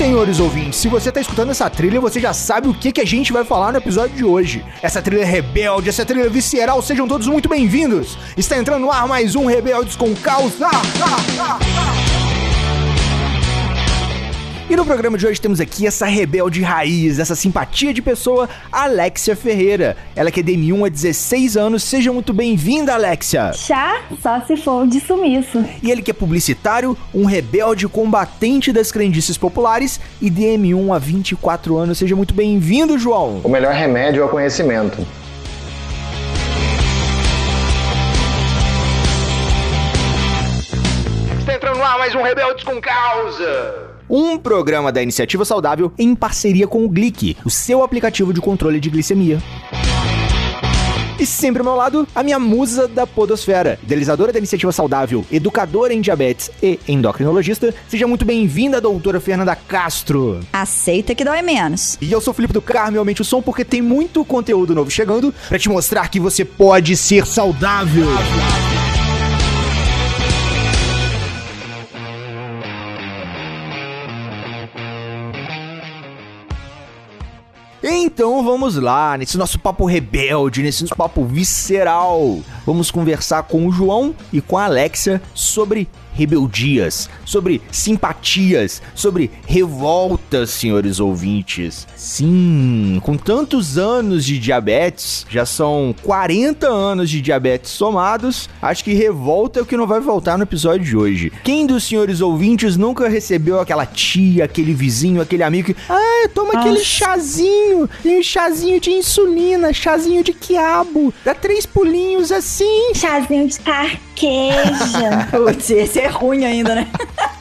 senhores ouvintes, se você tá escutando essa trilha, você já sabe o que, que a gente vai falar no episódio de hoje. Essa trilha rebelde, essa trilha visceral, sejam todos muito bem-vindos. Está entrando no ar mais um Rebeldes com Caos. Ah, ah, ah. E no programa de hoje temos aqui essa rebelde raiz, essa simpatia de pessoa, Alexia Ferreira. Ela que é DM1 há 16 anos. Seja muito bem-vinda, Alexia. Chá, só se for de sumiço. E ele que é publicitário, um rebelde combatente das crendices populares e DM1 há 24 anos. Seja muito bem-vindo, João. O melhor remédio é o conhecimento. Está entrando lá mais um Rebeldes com Causa um programa da Iniciativa Saudável em parceria com o Glic, o seu aplicativo de controle de glicemia. E sempre ao meu lado, a minha musa da podosfera, idealizadora da iniciativa saudável, educadora em diabetes e endocrinologista. Seja muito bem-vinda, doutora Fernanda Castro. Aceita que dói menos. E eu sou o Felipe do Carmo, aumente o som, porque tem muito conteúdo novo chegando para te mostrar que você pode ser saudável. Então vamos lá, nesse nosso papo rebelde, nesse nosso papo visceral. Vamos conversar com o João e com a Alexia sobre rebeldias, sobre simpatias, sobre revoltas, senhores ouvintes. Sim, com tantos anos de diabetes, já são 40 anos de diabetes somados, acho que revolta é o que não vai voltar no episódio de hoje. Quem dos senhores ouvintes nunca recebeu aquela tia, aquele vizinho, aquele amigo que, ah, toma Nossa. aquele chazinho, um chazinho de insulina, chazinho de quiabo, dá três pulinhos assim. Chazinho de carqueja. Putz, esse é ruim ainda, né?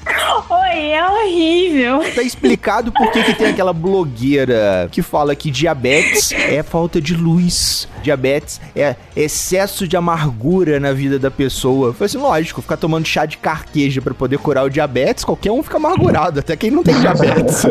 Oi, é horrível. Tá explicado por que, que tem aquela blogueira que fala que diabetes é falta de luz. Diabetes é excesso de amargura na vida da pessoa. Foi assim, lógico, ficar tomando chá de carqueja para poder curar o diabetes, qualquer um fica amargurado, até quem não tem diabetes.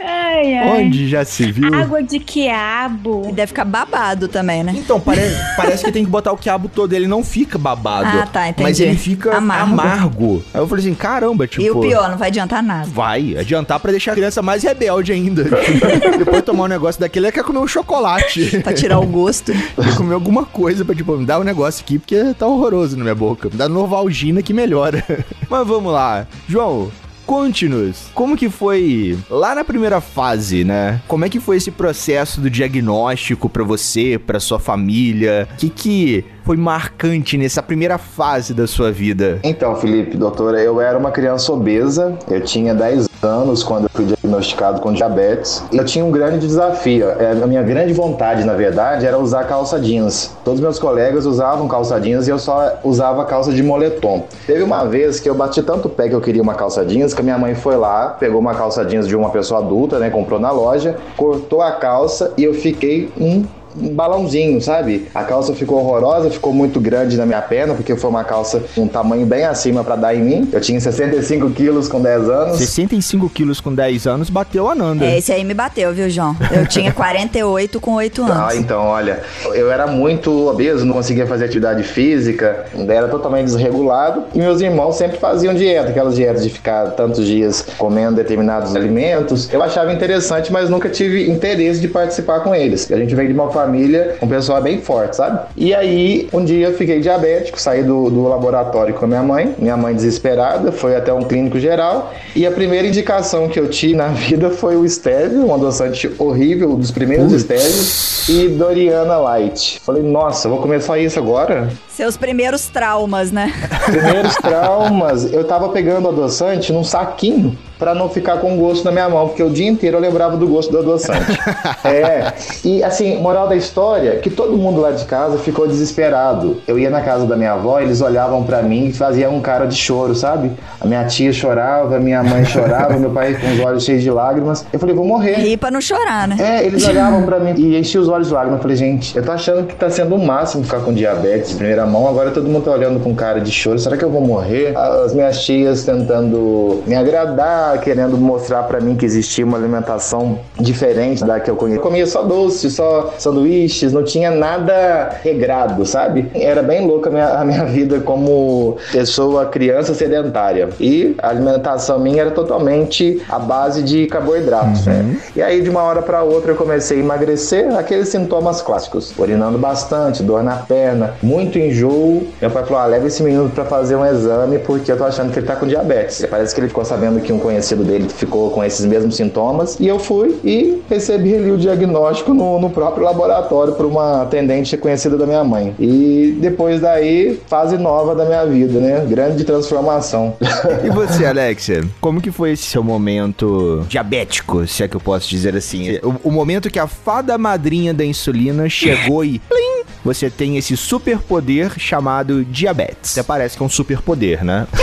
ai, ai. Onde já se viu? Água de quiabo. E deve ficar babado também, né? Então, pare parece que tem que botar o quiabo todo, ele não fica babado. Ah, tá, entendi. Mas ele fica amargo. amargo. Aí eu falei assim, caramba, tipo... E o pior, não vai adiantar nada. Vai, adiantar para deixar a criança mais rebelde ainda. Depois tomar um negócio daquele, ela quer comer um chocolate. pra tirar o gosto. Quer comer alguma coisa pra, tipo, me dar um negócio aqui, porque tá horroroso na minha boca. Me dá Novalgina que melhora. Mas vamos lá. João, Conte-nos, como que foi lá na primeira fase, né? Como é que foi esse processo do diagnóstico para você, para sua família? O que que foi marcante nessa primeira fase da sua vida? Então, Felipe, doutora, eu era uma criança obesa, eu tinha 10 anos quando eu fui diagnosticado com diabetes. E eu tinha um grande desafio. É, a minha grande vontade, na verdade, era usar calça jeans. Todos meus colegas usavam calça jeans e eu só usava calça de moletom. Teve uma vez que eu bati tanto pé que eu queria uma calça jeans que a minha mãe foi lá, pegou uma calça jeans de uma pessoa adulta, né, comprou na loja, cortou a calça e eu fiquei um um balãozinho, sabe? A calça ficou horrorosa, ficou muito grande na minha perna, porque foi uma calça com um tamanho bem acima para dar em mim. Eu tinha 65 quilos com 10 anos. 65 quilos com 10 anos bateu a Nanda. É, esse aí me bateu, viu, João? Eu tinha 48 com 8 anos. Ah, então, olha, eu era muito obeso, não conseguia fazer atividade física, era totalmente desregulado. E meus irmãos sempre faziam dieta, aquelas dietas de ficar tantos dias comendo determinados alimentos. Eu achava interessante, mas nunca tive interesse de participar com eles. A gente vem de uma família família, um pessoal bem forte, sabe? E aí, um dia eu fiquei diabético, saí do, do laboratório com a minha mãe, minha mãe desesperada, foi até um clínico geral, e a primeira indicação que eu tive na vida foi o Estéreo, um adoçante horrível, um dos primeiros estéreos, e Doriana Light. Falei, nossa, vou começar isso agora? Seus primeiros traumas, né? Primeiros traumas. Eu tava pegando adoçante num saquinho para não ficar com gosto na minha mão, porque o dia inteiro eu lembrava do gosto do adoçante. é. E assim, moral da história, que todo mundo lá de casa ficou desesperado. Eu ia na casa da minha avó, eles olhavam para mim e faziam um cara de choro, sabe? A minha tia chorava, minha mãe chorava, meu pai com os olhos cheios de lágrimas. Eu falei, vou morrer. Rir pra não chorar, né? É, eles olhavam para mim e enchiam os olhos de lágrimas. Eu falei, gente, eu tô achando que tá sendo o máximo ficar com diabetes de primeira mão, agora todo mundo tá olhando com cara de choro. Será que eu vou morrer? As minhas tias tentando me agradar, querendo mostrar para mim que existia uma alimentação diferente da que eu conhecia. Eu comia só doce, só sanduíches, não tinha nada regrado, sabe? Era bem louca a minha, a minha vida como pessoa, criança sedentária. E a alimentação minha era totalmente à base de carboidratos, né? E aí, de uma hora para outra, eu comecei a emagrecer, aqueles sintomas clássicos. Urinando bastante, dor na perna, muito enjoo. Meu pai falou, ah, leva esse menino para fazer um exame, porque eu tô achando que ele tá com diabetes. Parece que ele ficou sabendo que um conhecido dele ficou com esses mesmos sintomas. E eu fui e recebi ali o diagnóstico no, no próprio laboratório por uma atendente conhecida da minha mãe. E depois daí, fase nova da minha vida, né? Grande transformação. E você, Alexia? Como que foi esse seu momento diabético, se é que eu posso dizer assim? O, o momento que a fada madrinha da insulina chegou e... Plim! Você tem esse superpoder chamado diabetes. Até parece que é um superpoder, né?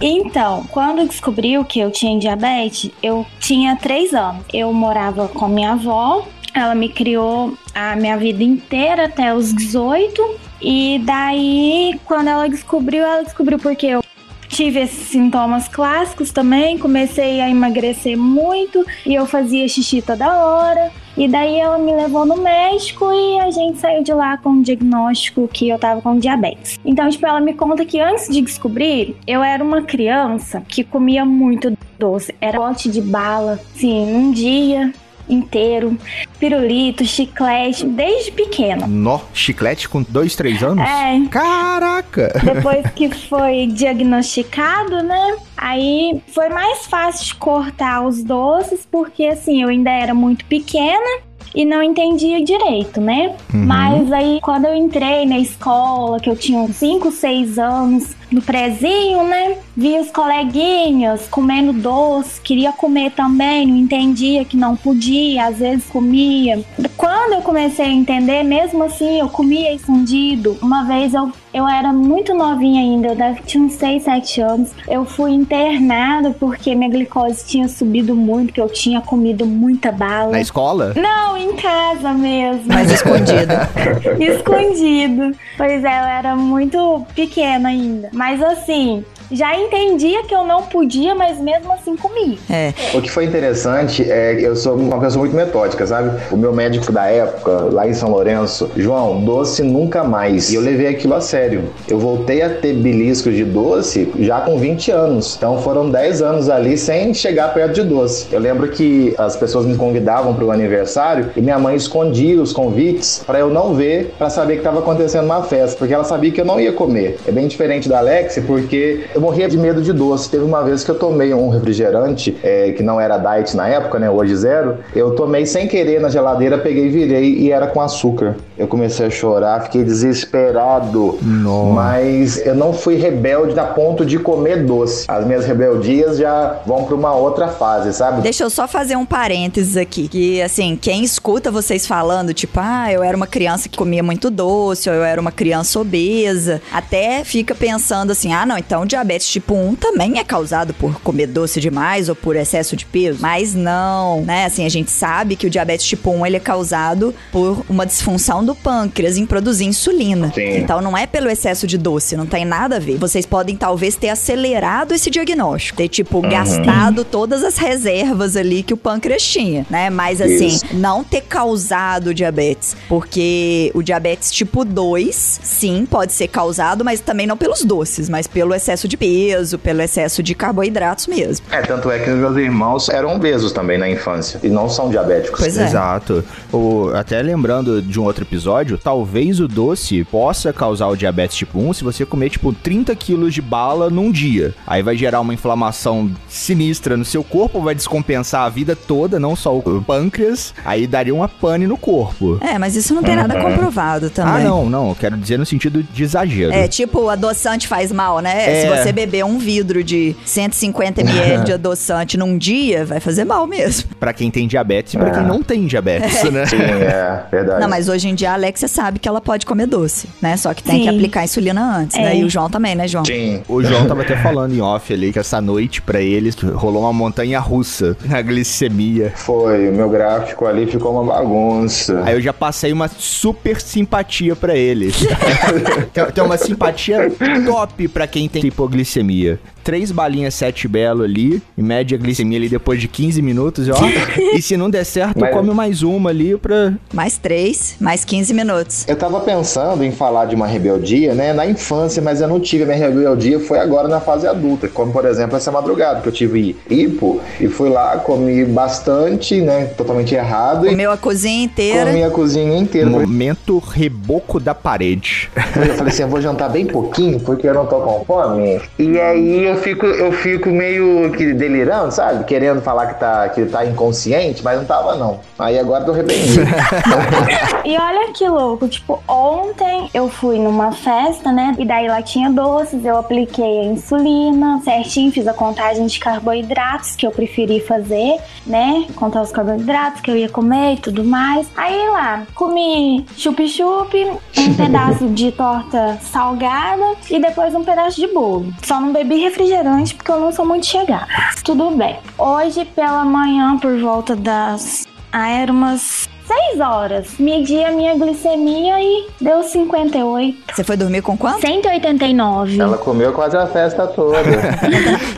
Então, quando descobriu que eu tinha diabetes, eu tinha três anos. Eu morava com minha avó, ela me criou a minha vida inteira até os 18. E daí, quando ela descobriu, ela descobriu porque eu tive esses sintomas clássicos também. Comecei a emagrecer muito e eu fazia xixi toda hora. E daí ela me levou no médico e a gente saiu de lá com o diagnóstico que eu tava com diabetes. Então, tipo, ela me conta que antes de descobrir, eu era uma criança que comia muito doce. Era pote de bala, assim, num dia inteiro, pirulito, chiclete, desde pequena. Nó, chiclete com dois, três anos? É, Caraca! depois que foi diagnosticado, né? Aí foi mais fácil de cortar os doces, porque assim, eu ainda era muito pequena e não entendia direito, né? Mas aí quando eu entrei na escola, que eu tinha uns 5, 6 anos, no prezinho, né? Vi os coleguinhas comendo doce, queria comer também, não entendia que não podia, às vezes comia. Quando eu comecei a entender, mesmo assim, eu comia escondido. Uma vez eu, eu era muito novinha ainda, eu tinha uns 6, 7 anos. Eu fui internada porque minha glicose tinha subido muito, que eu tinha comido muita bala. Na escola? Não, em casa mesmo. Mas escondido. Escondido. Pois é, eu era muito pequena ainda. Mas assim, já entendia que eu não podia, mas mesmo assim comia. É. O que foi interessante é que eu sou uma pessoa muito metódica, sabe? O meu médico da época, lá em São Lourenço, João, doce nunca mais. E eu levei aquilo a sério. Eu voltei a ter beliscos de doce já com 20 anos. Então foram 10 anos ali sem chegar perto de doce. Eu lembro que as pessoas me convidavam para o aniversário e minha mãe escondia os convites para eu não ver, para saber que estava acontecendo uma festa, porque ela sabia que eu não ia comer. É bem diferente da Alex, porque eu morria de medo de doce. Teve uma vez que eu tomei um refrigerante, é, que não era diet na época, né? Hoje zero. Eu tomei sem querer na geladeira, peguei, virei e era com açúcar. Eu comecei a chorar, fiquei desesperado. Nossa. Mas eu não fui rebelde a ponto de comer doce. As minhas rebeldias já vão para uma outra fase, sabe? Deixa eu só fazer um parênteses aqui. Que, assim, quem escuta vocês falando, tipo, ah, eu era uma criança que comia muito doce, ou eu era uma criança obesa, até fica pensando assim, ah, não, então o diabetes tipo 1 também é causado por comer doce demais ou por excesso de peso. Mas não, né? Assim, a gente sabe que o diabetes tipo 1 ele é causado por uma disfunção do pâncreas em produzir insulina. Sim. Então não é pelo excesso de doce, não tem nada a ver. Vocês podem talvez ter acelerado esse diagnóstico, ter tipo gastado todas as reservas ali que o pâncreas tinha, né? Mas assim, Isso. não ter causado diabetes, porque o diabetes tipo 2, sim, pode ser causado, mas também não pelos doces, mas pelo excesso de peso, pelo excesso de carboidratos mesmo. É, tanto é que meus irmãos eram obesos também na infância e não são diabéticos. Pois é. Exato. O, até lembrando de um outro episódio, talvez o doce possa causar o diabetes tipo 1 se você comer, tipo, 30 quilos de bala num dia. Aí vai gerar uma inflamação sinistra no seu corpo, vai descompensar a vida toda, não só o pâncreas, aí daria uma pane no corpo. É, mas isso não tem nada comprovado também. Ah, não, não. Quero dizer no sentido de exagero. É, tipo, o adoçante faz mal, né? É. Se você beber um vidro de 150 ml de adoçante num dia, vai fazer mal mesmo. Pra quem tem diabetes e pra É. quem não tem diabetes, né? Sim, é verdade. Não, mas hoje em dia a Alexia sabe que ela pode comer doce, né? Só que tem Sim. que aplicar insulina antes, né? É. E o João também, né, João? Sim. O João tava até falando em off ali que essa noite pra eles rolou uma montanha russa na glicemia. Foi, o meu gráfico ali ficou uma bagunça. Aí eu já passei uma super simpatia pra eles. tem, tem uma simpatia top pra quem tem hipoglicemia hipoglicemia. Três balinhas sete belo ali, em média a glicemia ali depois de 15 minutos, ó. e se não der certo, Mas- come mais uma ali pra. Mais três, mais 15 minutos. Eu tava pensando em falar de uma rebeldia, né, na infância, mas eu não tive. A minha rebeldia foi agora na fase adulta, como por exemplo essa madrugada, que eu tive hipo e fui lá, comi bastante, né, totalmente errado e Comeu a cozinha inteira. comi a cozinha inteira. Momento reboco da parede. Eu falei assim, eu vou jantar bem pouquinho, porque eu não tô com fome. E aí eu fico, eu fico meio que delirando, sabe? Querendo falar que tá, que tá inconsciente, mas não tava não. Aí agora tô arrependido. E olha que louco, tipo, ontem eu fui numa festa, né? E daí lá tinha doces, eu apliquei a insulina certinho, fiz a contagem de carboidratos que eu preferi fazer, né? Contar os carboidratos que eu ia comer e tudo mais. Aí lá, comi chup-chup, um pedaço de torta salgada e depois um pedaço de bolo. Só não bebi refrigerante porque eu não sou muito chegada. Tudo bem. Hoje pela manhã, por volta das. Ah, era umas 6 horas. Medi a minha glicemia e deu 58. Você foi dormir com quanto? 189. Ela comeu quase a festa toda.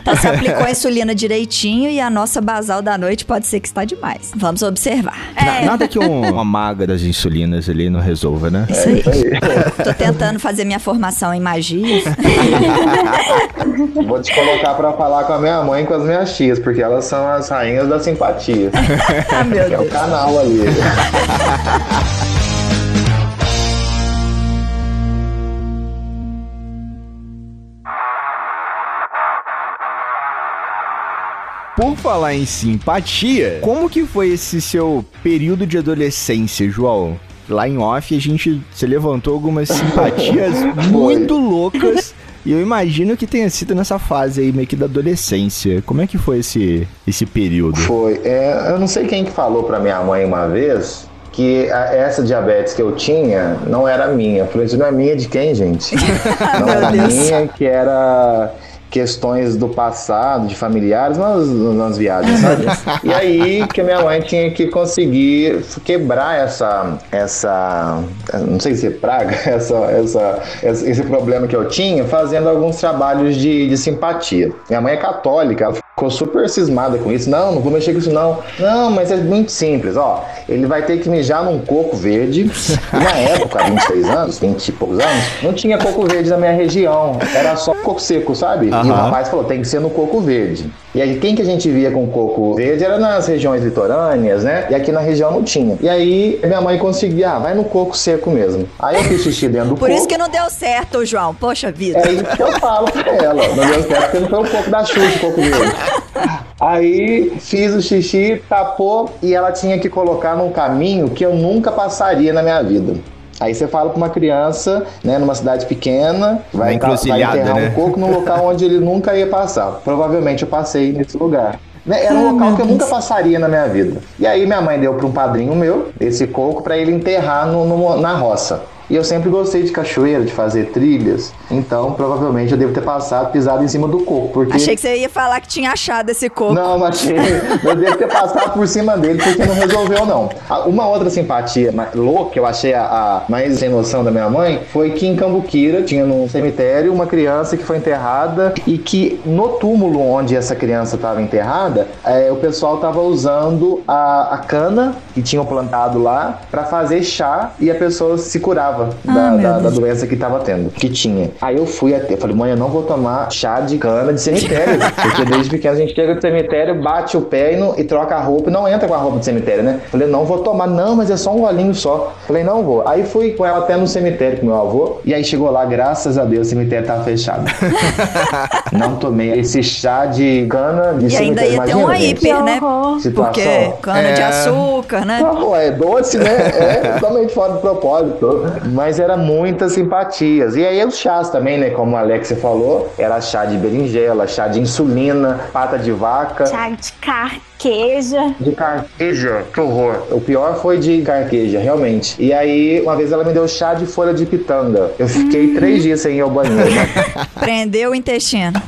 Então você aplicou a insulina direitinho e a nossa basal da noite pode ser que está demais. Vamos observar. Na- Nada que um- uma maga das insulinas ali não resolva, né? Isso aí. Tô tentando fazer minha formação em magia. Vou te colocar pra falar com a minha mãe e com as minhas tias, porque elas são as rainhas da simpatia. ah, meu Que é o Deus. canal ali. Por falar em simpatia, como que foi esse seu período de adolescência, João? Lá em off a gente se levantou algumas simpatias muito loucas. E eu imagino que tenha sido nessa fase aí meio que da adolescência. Como é que foi esse, esse período? Foi. É, eu não sei quem que falou pra minha mãe uma vez que a- essa diabetes que eu tinha não era minha. Eu falei, isso não é minha de quem, gente? Não era minha, que era questões do passado, de familiares, nas, nas viagens, sabe? E aí que minha mãe tinha que conseguir quebrar essa, essa, não sei se é praga, essa, essa, esse problema que eu tinha, fazendo alguns trabalhos de, de simpatia. Minha mãe é católica, ficou super cismada com isso. Não, não vou mexer com isso não. Não, mas é muito simples, ó. Ele vai ter que mijar num coco verde. E na época, há 26 anos, 20 e poucos anos, não tinha coco verde na minha região. Era só coco seco, sabe? E o rapaz falou, tem que ser no coco verde. E aí, quem que a gente via com coco verde era nas regiões litorâneas, né? E aqui na região não tinha. E aí, minha mãe conseguia, ah, vai no coco seco mesmo. Aí eu fiz xixi dentro do Por coco. isso que não deu certo, João. Poxa vida. É isso que eu falo pra ela. Não deu certo porque não foi um pouco da Xuxa, um pouco dele. Aí fiz o xixi, tapou e ela tinha que colocar num caminho que eu nunca passaria na minha vida. Aí você fala pra uma criança, né, numa cidade pequena, vai, ca- vai enterrar né? um coco num local onde ele nunca ia passar. Provavelmente eu passei nesse lugar. Né, Era um local que eu nunca passaria na minha vida. E aí minha mãe deu para um padrinho meu esse coco para ele enterrar no- no- na roça. E eu sempre gostei de cachoeira, de fazer trilhas. Então, provavelmente eu devo ter passado, pisado em cima do coco. Porque... Achei que você ia falar que tinha achado esse coco. Não, mas eu devo ter passado por cima dele porque não resolveu, não. A- Uma outra simpatia louca, que eu achei a, a mais sem noção da minha mãe, foi que em Cambuquira tinha num cemitério uma criança que foi enterrada e que no túmulo onde essa criança estava enterrada, eh, o pessoal estava usando a, a cana que tinham plantado lá para fazer chá e a pessoa se curava da, Ah, da- da Deus. doença que tava tendo, que tinha. Aí eu fui até, falei, mãe, eu não vou tomar chá de cana de cemitério, porque desde pequeno a gente chega do cemitério, bate o pé e, não- e troca a roupa e não entra com a roupa de cemitério, né? Falei, não vou tomar, não, mas é só um golinho só. Falei, não vou. Aí fui com ela até no cemitério com meu avô, e aí chegou lá, graças a Deus, o cemitério tava fechado. não tomei esse chá de cana de E ainda cemitério, ia ter imagina, uma gente? hiper, né? Situação. Porque cana de É. açúcar, né? Não, é doce, né? É totalmente fora do propósito. Mas era muitas simpatias. E aí os chás também, né? Como a Alexia falou, era chá de berinjela, chá de insulina, pata de vaca. Chá de carqueja. De carqueja, que horror. O pior foi de carqueja, realmente. E aí, uma vez ela me deu chá de folha de pitanga. Eu fiquei três dias sem ir ao banheiro. né? Prendeu o intestino.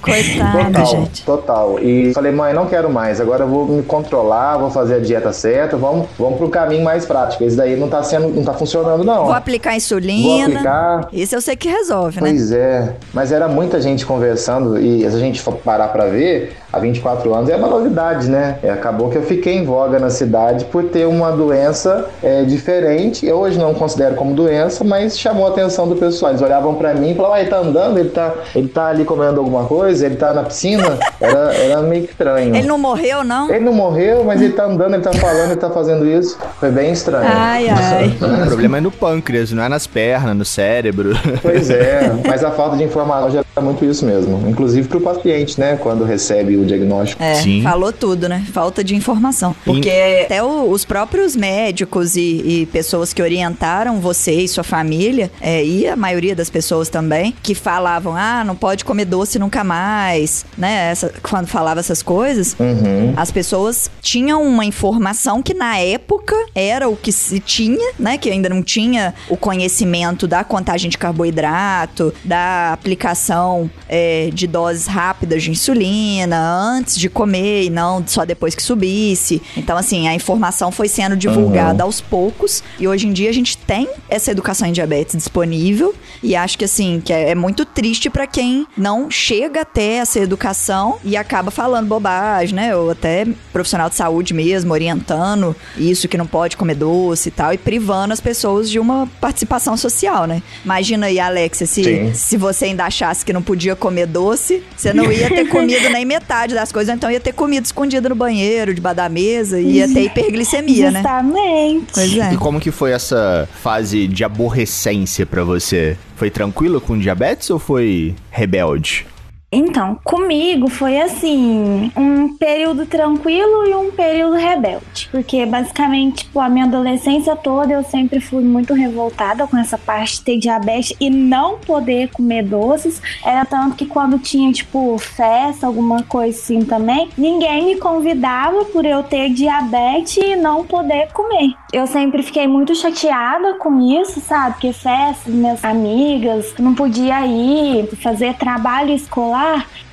Coitada, Total, gente. total. E falei, mãe, não quero mais. Agora eu vou me controlar, vou fazer a dieta certa. Vamos, vamos pro caminho mais prático. Esse daí não tá sendo, não tá funcionando, não. Vou aplicar Vou insulina. aplicar. Isso eu sei que resolve, né? Pois é, mas era muita gente conversando e se a gente for parar pra ver, há 24 anos é uma novidade, né? É, acabou que eu fiquei em voga na cidade por ter uma doença é, diferente. Eu hoje não considero como doença, mas chamou a atenção do pessoal. Eles olhavam pra mim e falavam, ah, ele tá andando, ele tá, ele tá ali comendo alguma coisa, ele tá na piscina. Era, era meio estranho. Ele não morreu, não? Ele não morreu, mas ele tá andando, ele tá falando, ele tá fazendo isso. Foi bem estranho. Ai, ai. O problema é no pâncreas, não é nas pernas, no cérebro. Pois é, mas a falta de informação gera muito isso mesmo. Inclusive pro paciente, né? Quando recebe o diagnóstico. É, Sim. falou tudo, né? Falta de informação. Porque até o- os próprios médicos e, e pessoas que orientaram você e sua família, é, e a maioria das pessoas também, que falavam, ah, não pode comer doce nunca mais, né? Essa- quando falava essas coisas, Uhum. as pessoas tinham uma informação que na época era o que se tinha, né? Que ainda não tinha o conhecimento da contagem de carboidrato, da aplicação é, de doses rápidas de insulina antes de comer e não só depois que subisse. Então, assim, a informação foi sendo divulgada aos poucos e hoje em dia a gente tem essa educação em diabetes disponível e acho que, assim, que é, é muito triste pra quem não chega até essa educação e acaba falando bobagem, né? Ou até profissional de saúde mesmo, orientando isso que não pode comer doce e tal, e privando as pessoas de uma participação social, né? Imagina aí, Alexia, se, Sim. se você ainda achasse que não podia comer doce, você não ia ter comido nem metade das coisas, então ia ter comido escondido no banheiro, debaixo da mesa, e ia ter hiperglicemia, né? Justamente. Pois é. E como que foi essa fase de aborrecência pra você? Foi tranquilo com diabetes ou foi rebelde? Então, comigo foi assim, um período tranquilo e um período rebelde. Porque basicamente, tipo, a minha adolescência toda eu sempre fui muito revoltada com essa parte de ter diabetes e não poder comer doces. Era tanto que quando tinha, tipo, festa, alguma coisa assim também, ninguém me convidava por eu ter diabetes e não poder comer. Eu sempre fiquei muito chateada com isso, sabe? Porque festas, minhas amigas, não podia ir fazer trabalho escolar,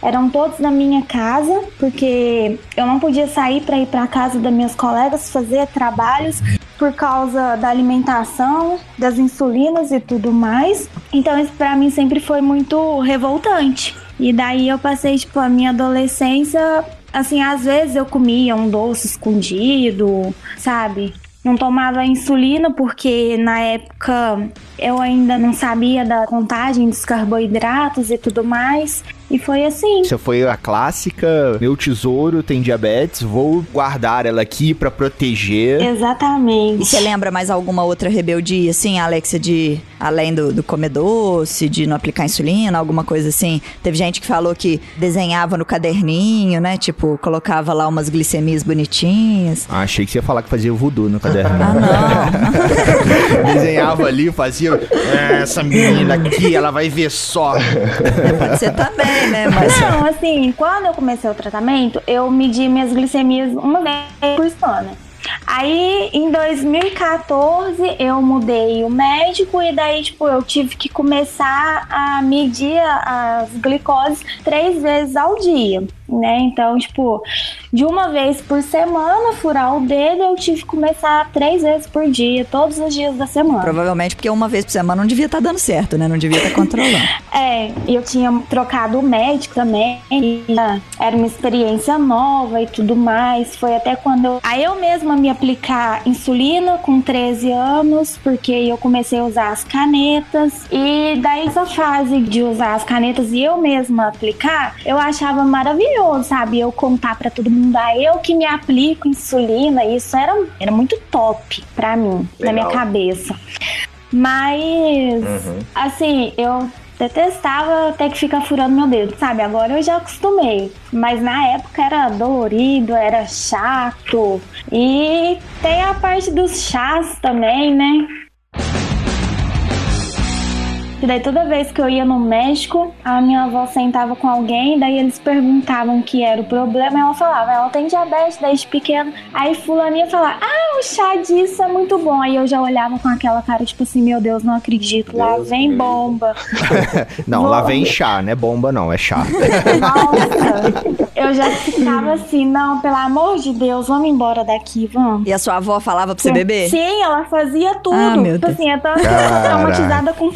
eram todos na minha casa, porque eu não podia sair para ir para casa das minhas colegas fazer trabalhos por causa da alimentação, das insulinas e tudo mais. Então isso para mim sempre foi muito revoltante. E daí eu passei tipo a minha adolescência, assim, às vezes eu comia um doce escondido, sabe? Não tomava insulina porque na época eu ainda não sabia da contagem dos carboidratos e tudo mais. E foi assim. Você foi a clássica, meu tesouro tem diabetes, vou guardar ela aqui pra proteger. E Exatamente. você lembra mais alguma outra rebeldia, assim, Alexia, de além do, do comer doce, de não aplicar insulina, alguma coisa assim? Teve gente que falou que desenhava no caderninho, né? Tipo, colocava lá umas glicemias bonitinhas. Ah, achei que você ia falar que fazia voodoo no caderno. Ah, não. Desenhava ali, fazia. "É, Essa menina aqui, ela vai ver só. Pode ser também, né? Mas. Não, assim, quando eu comecei o tratamento, eu medi minhas glicemias uma vez por semana. Aí, em 2014, eu mudei o médico e daí, tipo, eu tive que começar a medir as glicoses três vezes ao dia, né? Então, tipo, de uma vez por semana, furar o dedo, eu tive que começar três vezes por dia, todos os dias da semana. Provavelmente porque uma vez por semana não devia estar dando certo, né? Não devia estar controlando. É, e eu tinha trocado o médico também, ah, era uma experiência nova e tudo mais. Foi até quando eu. Aí eu mesma me aplicar insulina com 13 anos, porque eu comecei a usar as canetas. E daí essa fase de usar as canetas e eu mesma aplicar, eu achava maravilhoso, sabe? Eu contar pra todo mundo, ah, eu que me aplico insulina, isso era, era muito top pra mim, na minha Legal. cabeça. Mas, assim, eu detestava ter que ficar furando meu dedo, sabe? Agora eu já acostumei. Mas na época era dolorido, era chato. E tem a parte dos chás também, né? E daí toda vez que eu ia no médico, a minha avó sentava com alguém, daí eles perguntavam o que era o problema, e ela falava, ela tem diabetes desde pequena. Aí fulaninha falava, ah, o chá disso é muito bom. Aí eu já olhava com aquela cara, tipo assim, meu Deus, não acredito, lá Deus vem Deus. bomba. não, lá vem chá, não é bomba não, é chá. Nossa, eu já ficava assim, não, pelo amor de Deus, vamos embora daqui, vamos. E a sua avó falava pra você beber? Sim, ela fazia tudo. Ah, meu tipo Deus. assim, eu tô Caraca. traumatizada com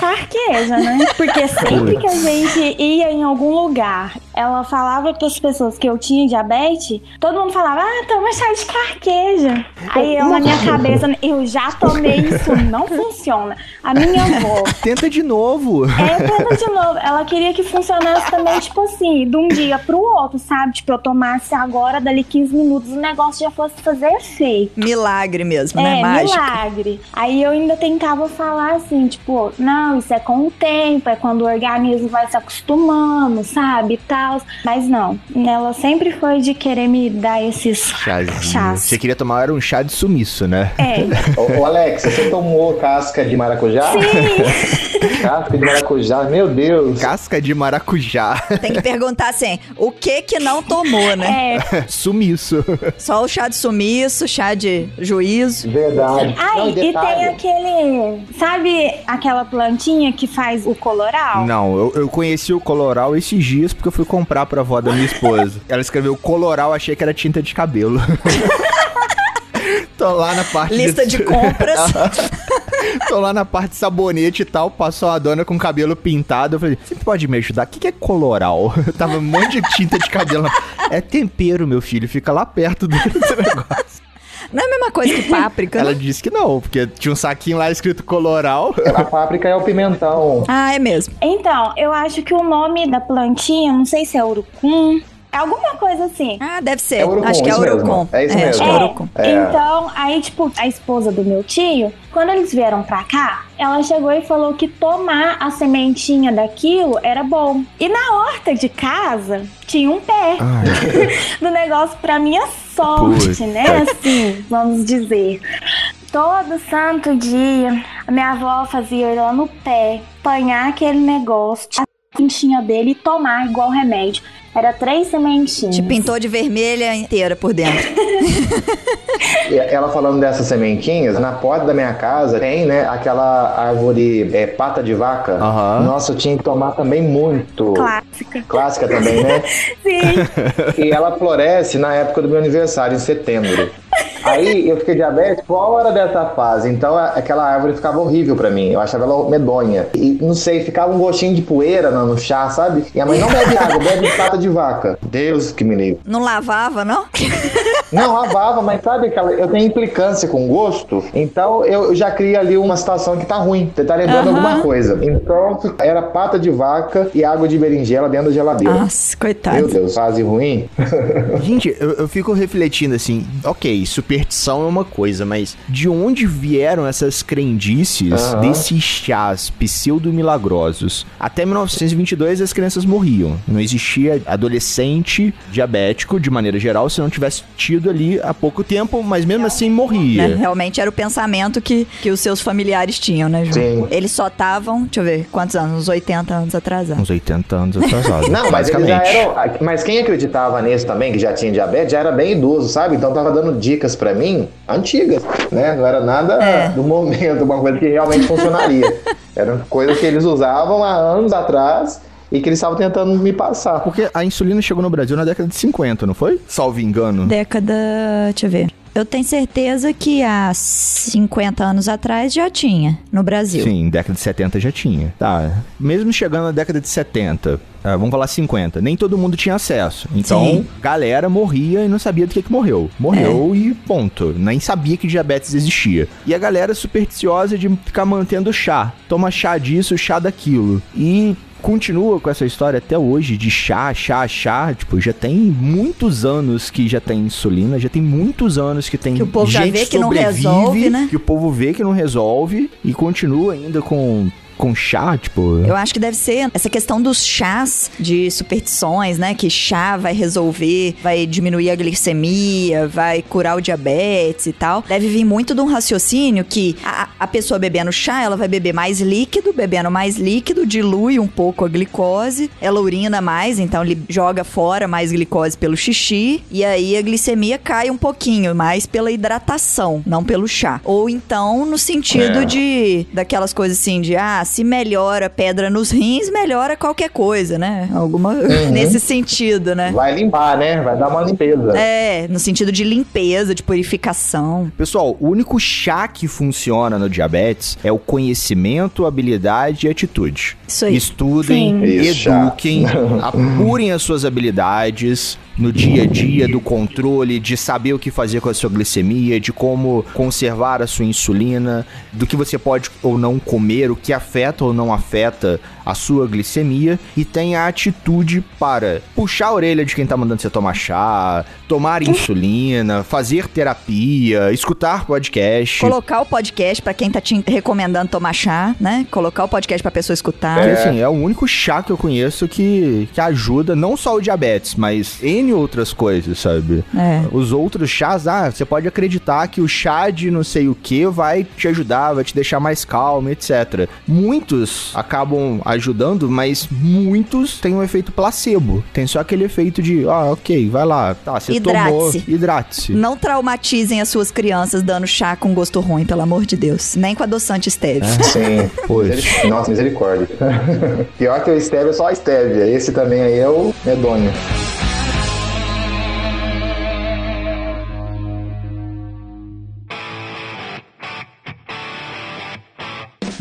carqueja, né? Porque sempre que a gente ia em algum lugar, ela falava pras pessoas que eu tinha diabetes, todo mundo falava, ah, toma chá de carqueja. Aí eu, na minha cabeça, eu já tomei isso, não funciona. A minha avó, Tenta de novo. é, tenta de novo. Ela queria que funcionasse também, tipo assim, de um dia pro outro, sabe? Tipo, eu tomasse agora, dali 15 minutos, o negócio já fosse fazer efeito. Milagre mesmo, né? É, Mágico. milagre. Aí eu ainda tentava falar assim, tipo, não, isso é com o tempo, é quando o organismo vai se acostumando, sabe, e tal. Mas não, ela sempre foi de querer me dar esses Chazinho. chás. Você queria tomar era um chá de sumiço, né? É, Ô, ô Alex, você tomou casca de maracujá? sim, Casca de maracujá, meu Deus. Casca de maracujá. Tem que perguntar assim, o que que não tomou, né? é. Sumiço. Só o chá de sumiço, chá de juízo. Verdade. Ai, Não, e tem detalhe, aquele, sabe aquela plantinha que faz o coloral? Não, eu, eu conheci o coloral esses dias porque eu fui comprar pra avó da minha esposa. Ela escreveu coloral, achei que era tinta de cabelo. Tô lá na parte Lista de compras. Tô lá na parte de sabonete e tal, passou a dona com o cabelo pintado. Eu falei, você pode me ajudar? O que que é coloral? Tava um monte de tinta de cabelo. É tempero, meu filho, fica lá perto do negócio. Não é a mesma coisa que páprica, Ela né? disse que não, porque tinha um saquinho lá escrito coloral. A páprica é o pimentão. Ah, é mesmo. Então, eu acho que o nome da plantinha, não sei se é urucum, é alguma coisa assim. Ah, deve ser. É urucum, acho que é isso mesmo. urucum. É isso acho mesmo. que é É, urucum. É. Então, aí, tipo, a esposa do meu tio, quando eles vieram pra cá, ela chegou e falou que tomar a sementinha daquilo era bom. E na horta de casa tinha um pé do negócio pra minha sorte, Puta. né? Assim, vamos dizer. Todo santo dia, a minha avó fazia ir lá no pé, apanhar aquele negócio, a sementinha dele e tomar igual remédio. Era três sementinhas. Te pintou de vermelha inteira por dentro. E Ela falando dessas sementinhas, na porta da minha casa tem, né, aquela árvore é, pata de vaca. Aham. Nossa, eu tinha que tomar também muito. Clássica. Clássica também, né? Sim. E ela floresce na época do meu aniversário, em setembro. Aí eu fiquei diabético hora dessa fase? Então aquela árvore ficava horrível pra mim. Eu achava ela medonha. E não sei, ficava um gostinho de poeira no, no chá, sabe? E a mãe não bebe água, bebe pata de vaca. Deus que me livre. Não lavava, não? Não, lavava, mas sabe aquela. Eu tenho implicância com gosto, então eu já crio ali uma situação que tá ruim. Você tá lembrando Aham. alguma coisa. Então era pata de vaca e água de berinjela dentro da geladeira. Nossa, Meu coitado. Deus, fase ruim. Gente, eu, eu fico refletindo assim, ok, superstição é uma coisa, mas de onde vieram essas crendices Aham. desses chás pseudo-milagrosos? Até 1922 as crianças morriam. Não existia adolescente diabético, de maneira geral, se não tivesse tido ali há pouco tempo, mas mesmo assim morria. Né? Realmente era o pensamento que, que os seus familiares tinham, né, Ju? Sim. Eles só estavam, deixa eu ver, quantos anos? Uns 80 anos atrasados. Uns 80 anos atrasados. Não, mas eles basicamente. já eram. Mas quem acreditava nisso também, que já tinha diabetes, já era bem idoso, sabe? Então tava dando dicas pra mim antigas, né? Não era nada É. do momento, uma coisa que realmente funcionaria. Eram coisas que eles usavam há anos atrás e que eles estavam tentando me passar. Porque a insulina chegou no Brasil na década de 50, não foi? Salvo engano. Década, deixa eu ver. Eu tenho certeza que há 50 anos atrás já tinha no Brasil. Sim, década de 70 já tinha. Tá. Mesmo chegando na década de 70, ah, vamos falar 50, nem todo mundo tinha acesso. Então, Sim. galera morria e não sabia do que que morreu. Morreu e ponto. Nem sabia que diabetes existia. E a galera supersticiosa de ficar mantendo chá. Toma chá disso, chá daquilo. E continua com essa história até hoje de chá, chá, chá. Tipo, já tem muitos anos que já tem insulina, já tem muitos anos que tem Que o povo já gente vê que não resolve, né? que o povo vê que não resolve e continua ainda com com chá, tipo. Eu acho que deve ser essa questão dos chás de superstições, né? Que chá vai resolver, vai diminuir a glicemia, vai curar o diabetes e tal. Deve vir muito de um raciocínio que a, a pessoa bebendo chá, ela vai beber mais líquido, bebendo mais líquido, dilui um pouco a glicose, ela urina mais, então ele joga fora mais glicose pelo xixi, e aí a glicemia cai um pouquinho, mais pela hidratação, não pelo chá. Ou então no sentido É. de daquelas coisas assim de ah, se melhora pedra nos rins, melhora qualquer coisa, né? Alguma nesse sentido, né? Vai limpar, né? Vai dar uma limpeza. É, no sentido de limpeza, de purificação. Pessoal, o único chá que funciona no diabetes é o conhecimento, habilidade e atitude. Isso aí. Estudem, Sim. Eduquem, apurem as suas habilidades no dia a dia do controle, de saber o que fazer com a sua glicemia, de como conservar a sua insulina, do que você pode ou não comer, o que afeta ou não afeta a sua glicemia e tenha a atitude para puxar a orelha de quem tá mandando você tomar chá, tomar insulina, fazer terapia, escutar podcast. Colocar o podcast pra quem tá te recomendando tomar chá, né? Colocar o podcast pra pessoa escutar. Porque, assim, é o único chá que eu conheço que, que ajuda não só o diabetes, mas N outras coisas, sabe? É. Os outros chás, ah, você pode acreditar que o chá de não sei o que vai te ajudar, vai te deixar mais calmo, etc. Muitos acabam ajudando, mas muitos têm um efeito placebo. Tem só aquele efeito de, ah, ok, vai lá. Tá, você tomou. Hidrate-se. Hidrate-se. Não traumatizem as suas crianças dando chá com gosto ruim, pelo amor de Deus. Nem com adoçante stevia. Sim. Pois. Nossa, misericórdia. Pior que o stevia é só a stevia. Esse também aí é o medonho.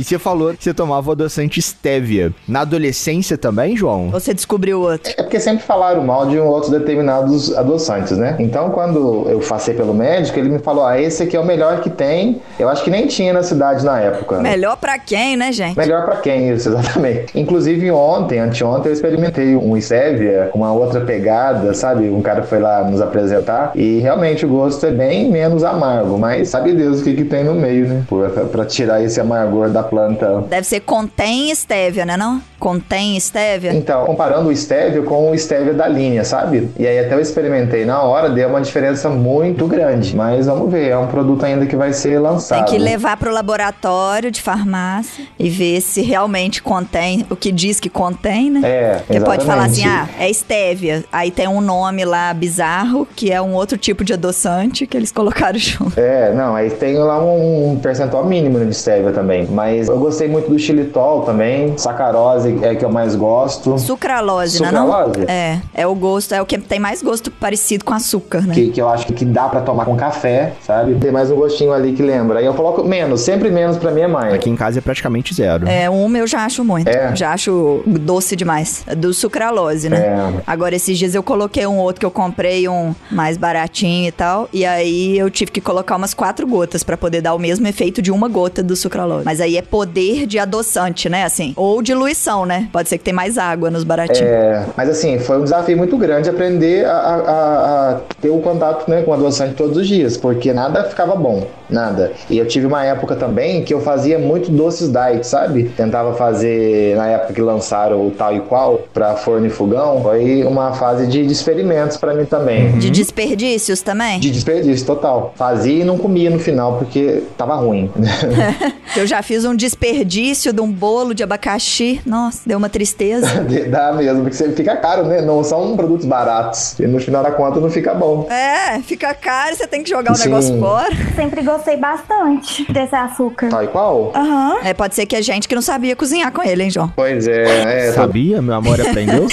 E você falou que você tomava o adoçante stevia. Na adolescência também, João? Você descobriu outro. É porque sempre falaram mal de um outros determinados adoçantes, né? Então, quando eu passei pelo médico, ele me falou: ah, esse aqui é o melhor que tem. Eu acho que nem tinha na cidade na época. Melhor pra quem, né, gente? Melhor pra quem, isso, exatamente. Inclusive, ontem, anteontem, eu experimentei um Stevia com uma outra pegada, sabe? Um cara foi lá nos apresentar e realmente o gosto é bem menos amargo, mas sabe Deus o que, que tem no meio, né? Pra, pra tirar esse amargor da planta. Deve ser contém stevia, né não? Contém stevia. Então, comparando o Stevia com o Stevia da linha, sabe? E aí até eu experimentei na hora, deu uma diferença muito grande. Mas vamos ver, é um produto ainda que vai ser Tem lançado. que levar pro laboratório de farmácia e ver se realmente contém o que diz que contém, né? É, Porque pode falar assim, ah, é stevia. Aí tem um nome lá bizarro, que é um outro tipo de adoçante que eles colocaram junto. É, não, aí tem lá um, um percentual mínimo de stevia também. Mas eu gostei muito do xilitol também. Sacarose é que eu mais gosto. Sucralose, né não? Sucralose? É, é o gosto, é o que tem mais gosto parecido com açúcar, né? Que, que eu acho que dá pra tomar com café, sabe? Tem mais um gostinho ali que lembra. Aí eu coloco menos, sempre menos pra mim é mais. Aqui em casa é praticamente zero. É, uma eu já acho muito. É. Já acho doce demais. É Do sucralose, né? É. Agora, esses dias eu coloquei um outro que eu comprei, um mais baratinho e tal. E aí eu tive que colocar umas quatro gotas pra poder dar o mesmo efeito de uma gota do sucralose. Mas aí é poder de adoçante, né? Assim. Ou diluição, né? Pode ser que tem mais água nos baratinhos. É, mas assim, foi um desafio muito grande aprender a, a- a- a ter o contato né, com adoçante todos os dias, porque nada ficava bom, nada. E eu tive uma época também que eu fazia muito doces diet, sabe? Tentava fazer, na época que lançaram o tal e qual pra forno e fogão, foi uma fase de, de experimentos pra mim também. De desperdícios também? De desperdício total. Fazia e não comia no final porque tava ruim. Eu já fiz um desperdício de um bolo de abacaxi. Nossa, deu uma tristeza. Dá mesmo, porque você fica caro, né? Não são produtos baratos. E no final da conta não fica bom. É, fica caro, você tem que jogar o Sim. negócio fora. Sempre gostei bastante desse açúcar. Tal e qual? Aham. É, pode ser que a gente que não sabia cozinhar com ele, hein, João? Pois é, é. Sabia? Meu amor aprendeu?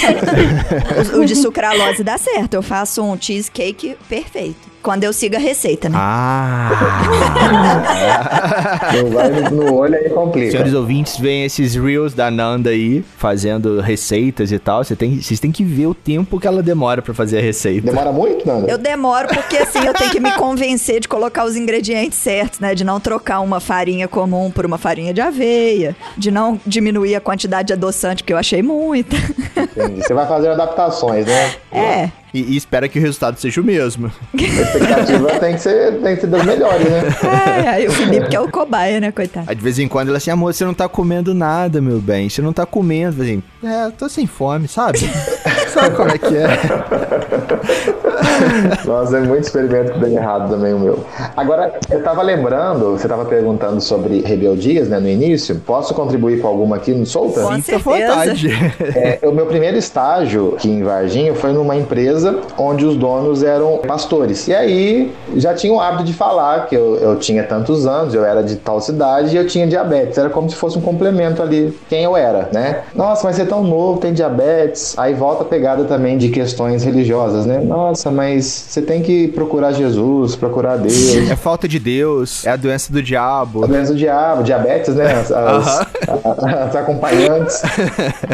O, o de sucralose dá certo. Eu faço um cheesecake perfeito. Quando eu sigo a receita, né? ah! Não vai no, olho aí complica. Senhores ouvintes, veem esses reels da Nanda aí, fazendo receitas e tal. Você tem, vocês têm que ver o tempo que ela demora pra fazer a receita. Demora muito, Nanda? Eu demoro porque assim eu tenho que me convencer de colocar os ingredientes certos, né? De não trocar uma farinha comum por uma farinha de aveia, de não diminuir a quantidade de adoçante, porque eu achei muita. Entendi. Você vai fazer adaptações, né? É, E, e espera que o resultado seja o mesmo. A expectativa tem que ser, tem que ser das melhores, né? É, aí o Felipe que é o cobaia, né, coitado? Aí de vez em quando ela assim, amor, você não tá comendo nada, meu bem. Você não tá comendo. Assim, é, eu tô sem fome, sabe? sabe como é que é? Nossa, é muito experimento que deu errado também o meu. Agora, eu tava lembrando, você tava perguntando sobre rebeldias, né, no início. Posso contribuir com alguma aqui no Solta? Com Fica à vontade. É, o meu primeiro estágio aqui em Varginha foi numa empresa onde os donos eram pastores. E aí já tinha o hábito de falar que eu, eu tinha tantos anos, eu era de tal cidade e eu tinha diabetes. Era como se fosse um complemento ali, quem eu era, né? Nossa, mas você é tão novo, tem diabetes. Aí volta a pegada também de questões religiosas, né? Nossa, mas você tem que procurar Jesus, procurar Deus. É falta de Deus, é a doença do diabo. A doença do diabo, diabetes, né? As, as- as acompanhantes.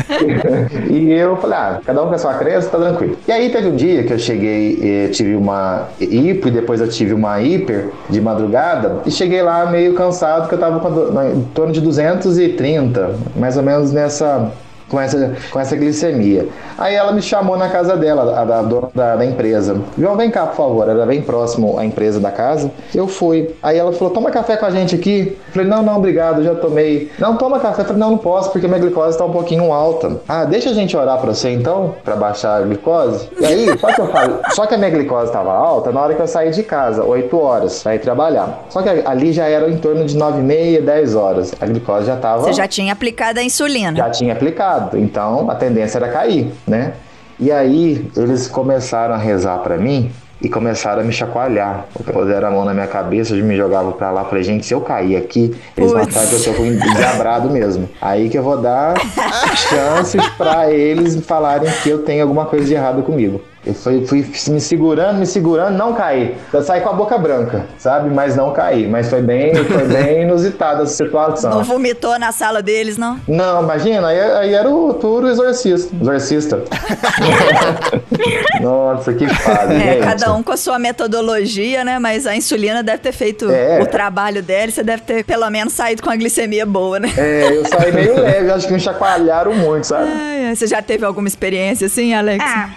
e eu falei, ah, cada um com a sua crença, tá tranquilo. E aí teve um dia que eu cheguei, eh, tive uma hipo e depois eu tive uma hiper de madrugada e cheguei lá meio cansado porque eu tava com em torno de 230, mais ou menos nessa com essa, com essa glicemia. Aí ela me chamou na casa dela, a da dona da, da empresa. João, vem cá, por favor. Era bem próximo à empresa da casa. Eu fui. Aí ela falou: toma café com a gente aqui. Eu falei: não, não, obrigado, já tomei. Não, toma café. Eu falei: não, não posso, porque minha glicose tá um pouquinho alta. Ah, deixa a gente orar pra você então, pra baixar a glicose. E aí, só que eu falo, só que a minha glicose tava alta na hora que eu saí de casa, 8 horas, pra ir trabalhar. Só que ali já era em torno de 9 e meia, 10 horas. A glicose já tava. Você já tinha aplicado a insulina. Já tinha aplicado, então a tendência era cair, né? E aí eles começaram a rezar pra mim e começaram a me chacoalhar. Puseram a mão na minha cabeça, me jogavam pra lá. Falei, gente, se eu cair aqui, eles vão Putz. achar que eu tô endiabrado mesmo. Aí que eu vou dar chances pra eles falarem que eu tenho alguma coisa de errado comigo. Eu fui, fui me segurando, me segurando, não caí. Eu saí com a boca branca, sabe? Mas não caí. Mas foi bem, foi bem inusitada essa situação. Não vomitou na sala deles, não? Não, imagina, aí, aí era o puro exorcista. Exorcista. Nossa, que fase, É, gente. cada um com a sua metodologia, né? Mas a insulina deve ter feito É. o trabalho dela e você deve ter pelo menos saído com a glicemia boa, né? É, eu saí meio leve, acho que me chacoalharam muito, sabe? Ai, você já teve alguma experiência assim, Alex? Ah,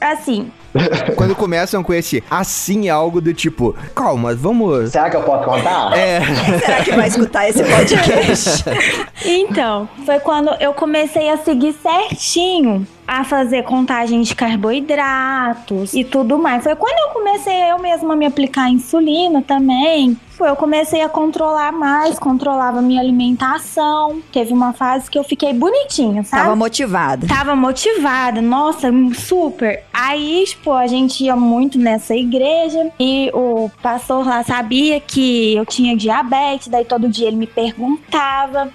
assim, Quando começam com esse assim é algo do tipo, calma, vamos. Será que eu posso contar? É, Será que vai escutar esse podcast? Então, foi quando eu comecei a seguir certinho a fazer contagem de carboidratos e tudo mais. Foi quando eu comecei eu mesma a me aplicar insulina também. Eu comecei a controlar mais, controlava minha alimentação. Teve uma fase que eu fiquei bonitinha, sabe? Tava motivada. Tava motivada, nossa, super. Aí, tipo, a gente ia muito nessa igreja e o pastor lá sabia que eu tinha diabetes, daí todo dia ele me perguntava.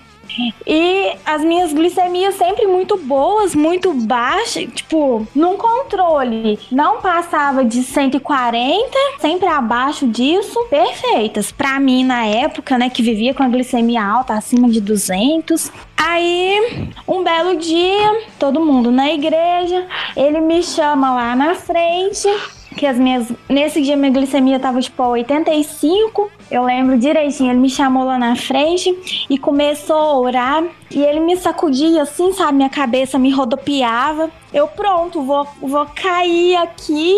E as minhas glicemias sempre muito boas, muito baixas, tipo, num controle. Não passava de 140, sempre abaixo disso, perfeitas. Pra mim, na época, né, que vivia com a glicemia alta, acima de 200. Aí, um belo dia, todo mundo na igreja, ele me chama lá na frente. Que as minhas. Nesse dia minha glicemia tava tipo a 85. Eu lembro direitinho. Ele me chamou lá na frente e começou a orar. E ele me sacudia assim, sabe? Minha cabeça me rodopiava. Eu, pronto, vou, vou cair aqui.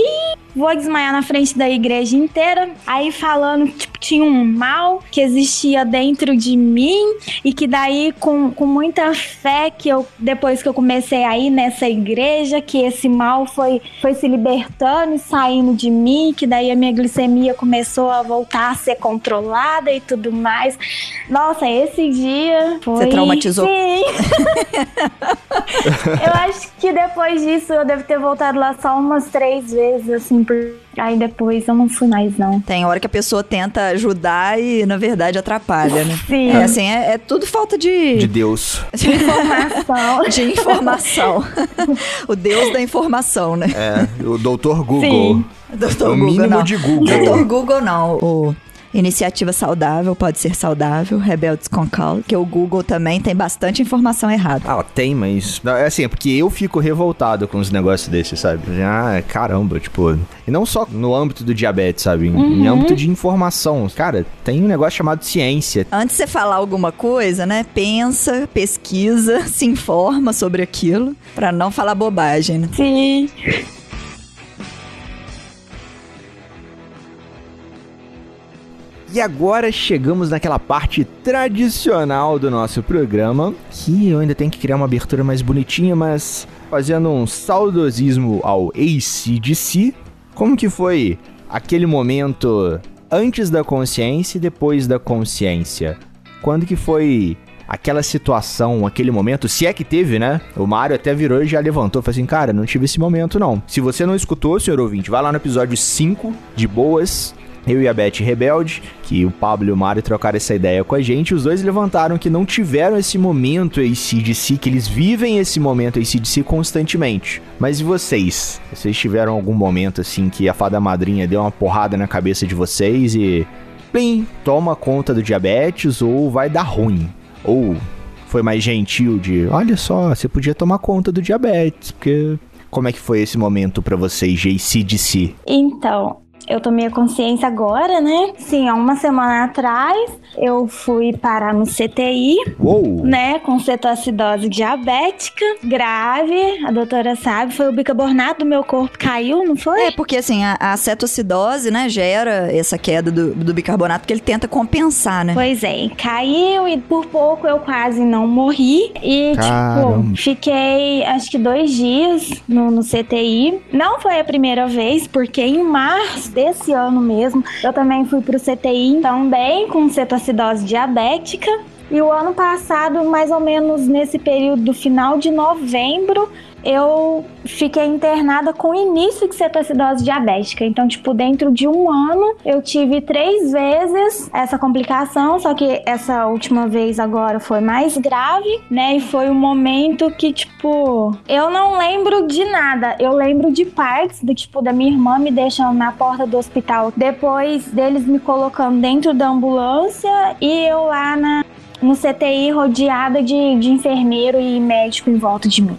Vou desmaiar na frente da igreja inteira. Aí falando, tipo, tinha um mal que existia dentro de mim. E que daí, com, com muita fé, que eu, depois que eu comecei a ir nessa igreja, que esse mal foi, foi se libertando e saindo de mim. Que daí a minha glicemia começou a voltar a ser controlada e tudo mais. Nossa, esse dia foi. Você traumatizou? Sim. eu acho que depois disso eu devo ter voltado lá só umas três vezes, assim, por... aí depois eu não fui mais, não. Tem hora que a pessoa tenta ajudar e, na verdade, atrapalha, né? Sim. É assim, é, é tudo falta de, de Deus. Informação. de informação. o Deus da informação, né? É, o doutor Google. Sim. Doutor o mínimo não. de Google. Doutor Google não. O Iniciativa Saudável pode ser saudável, Rebeldes com Causa, que o Google também tem bastante informação errada. Ah, tem, mas. não, É assim, é porque eu fico revoltado com os negócios desses, sabe? Ah, caramba, tipo. E não só no âmbito do diabetes, sabe? Em, em âmbito de informação. Cara, tem um negócio chamado ciência. Antes de você falar alguma coisa, né? Pensa, pesquisa, se informa sobre aquilo, pra não falar bobagem, né? Sim. E agora chegamos naquela parte tradicional do nosso programa, que eu ainda tenho que criar uma abertura mais bonitinha, mas fazendo um saudosismo ao ACDC. Como que foi aquele momento antes da consciência e depois da consciência? Quando que foi aquela situação, aquele momento, se é que teve, né? O Mário até virou e já levantou, falou assim, cara, não tive esse momento não. Se você não escutou, senhor ouvinte, vai lá no episódio 5 de Boas, eu e a Beth Rebelde, que o Pablo e o Mário trocaram essa ideia com a gente, os dois levantaram que não tiveram esse momento ACDC, que eles vivem esse momento ACDC constantemente. Mas e vocês? Vocês tiveram algum momento assim que a fada madrinha deu uma porrada na cabeça de vocês e. Plim, toma conta do diabetes ou vai dar ruim? Ou foi mais gentil de, olha só, você podia tomar conta do diabetes, porque como é que foi esse momento para vocês, JCDC? Então, eu tomei a consciência agora, né? Sim, há uma semana atrás eu fui parar no CTI, Uou! né? Com cetoacidose diabética grave. A doutora sabe, foi o bicarbonato do meu corpo caiu, não foi? É, porque assim, a, a cetoacidose, né, gera essa queda do, do bicarbonato que ele tenta compensar, né? Pois é, caiu e por pouco eu quase não morri. E, Caramba. tipo, fiquei acho que dois dias no, no CTI. Não foi a primeira vez, porque em março desse ano mesmo eu também fui pro CTI também com cetoacidose diabética. E o ano passado, mais ou menos nesse período do final de novembro, eu fiquei internada com início de cetoacidose diabética. Então, tipo, dentro de um ano, eu tive três vezes essa complicação, só que essa última vez agora foi mais grave, né? E foi um momento que, tipo, eu não lembro de nada. Eu lembro de partes do tipo da minha irmã me deixando na porta do hospital, depois deles me colocando dentro da ambulância e eu lá na no CTI rodeada de, de enfermeiro e médico em volta de mim.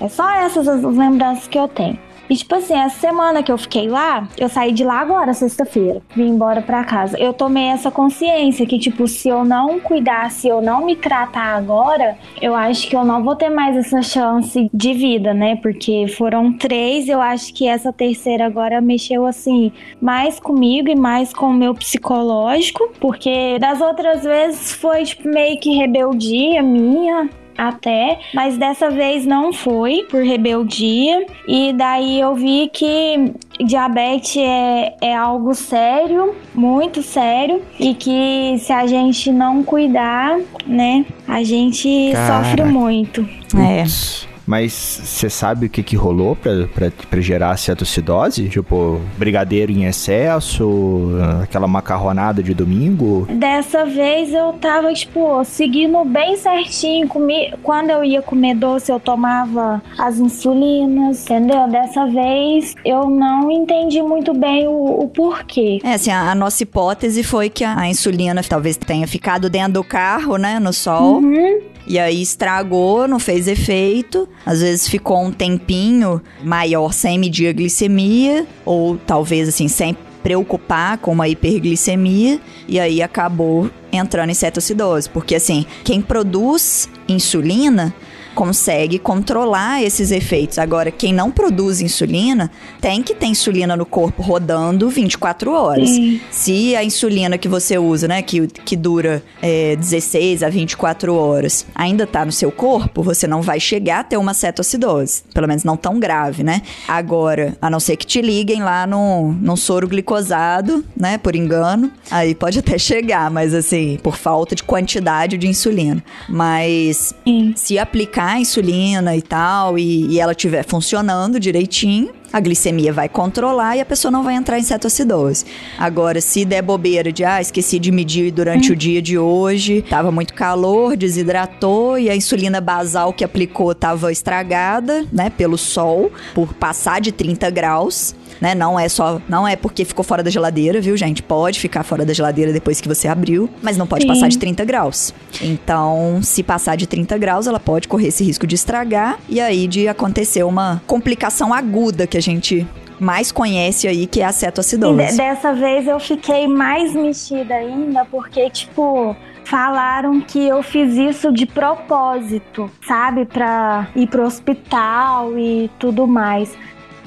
É só essas as lembranças que eu tenho. E tipo assim, essa semana que eu fiquei lá, eu saí de lá agora, sexta-feira. Vim embora pra casa. Eu tomei essa consciência que, tipo, se eu não cuidar, se eu não me tratar agora, eu acho que eu não vou ter mais essa chance de vida, né? Porque foram três, eu acho que essa terceira agora mexeu assim, mais comigo e mais com o meu psicológico. Porque das outras vezes foi, tipo, meio que rebeldia minha, até, mas dessa vez não foi por rebeldia. E daí eu vi que diabetes é, é algo sério, muito sério, e que se a gente não cuidar, né, a gente Caraca. sofre muito. É. Mas você sabe o que que rolou pra, pra, pra gerar cetoacidose? Tipo, brigadeiro em excesso, aquela macarronada de domingo? Dessa vez eu tava, tipo, seguindo bem certinho. Comi... Quando eu ia comer doce, eu tomava as insulinas, entendeu? Dessa vez eu não entendi muito bem o, o porquê. É, assim, a, a nossa hipótese foi que a, a insulina talvez tenha ficado dentro do carro, né, no sol. Uhum. E aí estragou, não fez efeito. Às vezes ficou um tempinho maior sem medir a glicemia, ou talvez assim, sem preocupar com uma hiperglicemia, e aí acabou entrando em cetoacidose. Porque assim, quem produz insulina consegue controlar esses efeitos. Agora, quem não produz insulina tem que ter insulina no corpo rodando 24 horas. Sim. Se a insulina que você usa, né, que, que dura é, 16 a 24 horas, ainda tá no seu corpo, você não vai chegar a ter uma cetoacidose. Pelo menos não tão grave, né? Agora, a não ser que te liguem lá no, num soro glicosado, né, por engano, aí pode até chegar, mas assim, por falta de quantidade de insulina. Mas Sim. se aplicar a insulina e tal, e, e ela estiver funcionando direitinho, a glicemia vai controlar e a pessoa não vai entrar em cetoacidose. Agora, se der bobeira de, ah, esqueci de medir durante o dia de hoje, tava muito calor, desidratou e a insulina basal que aplicou tava estragada, né, pelo sol, por passar de 30 graus. Né? Não é só, não é porque ficou fora da geladeira, viu, gente? Pode ficar fora da geladeira depois que você abriu, mas não pode Sim. passar de 30 graus. Então, se passar de 30 graus, ela pode correr esse risco de estragar e aí de acontecer uma complicação aguda que a gente mais conhece aí, que é a E cetoacidose. dessa vez eu fiquei mais mexida ainda, porque, tipo, falaram que eu fiz isso de propósito, sabe? Pra ir pro hospital e tudo mais.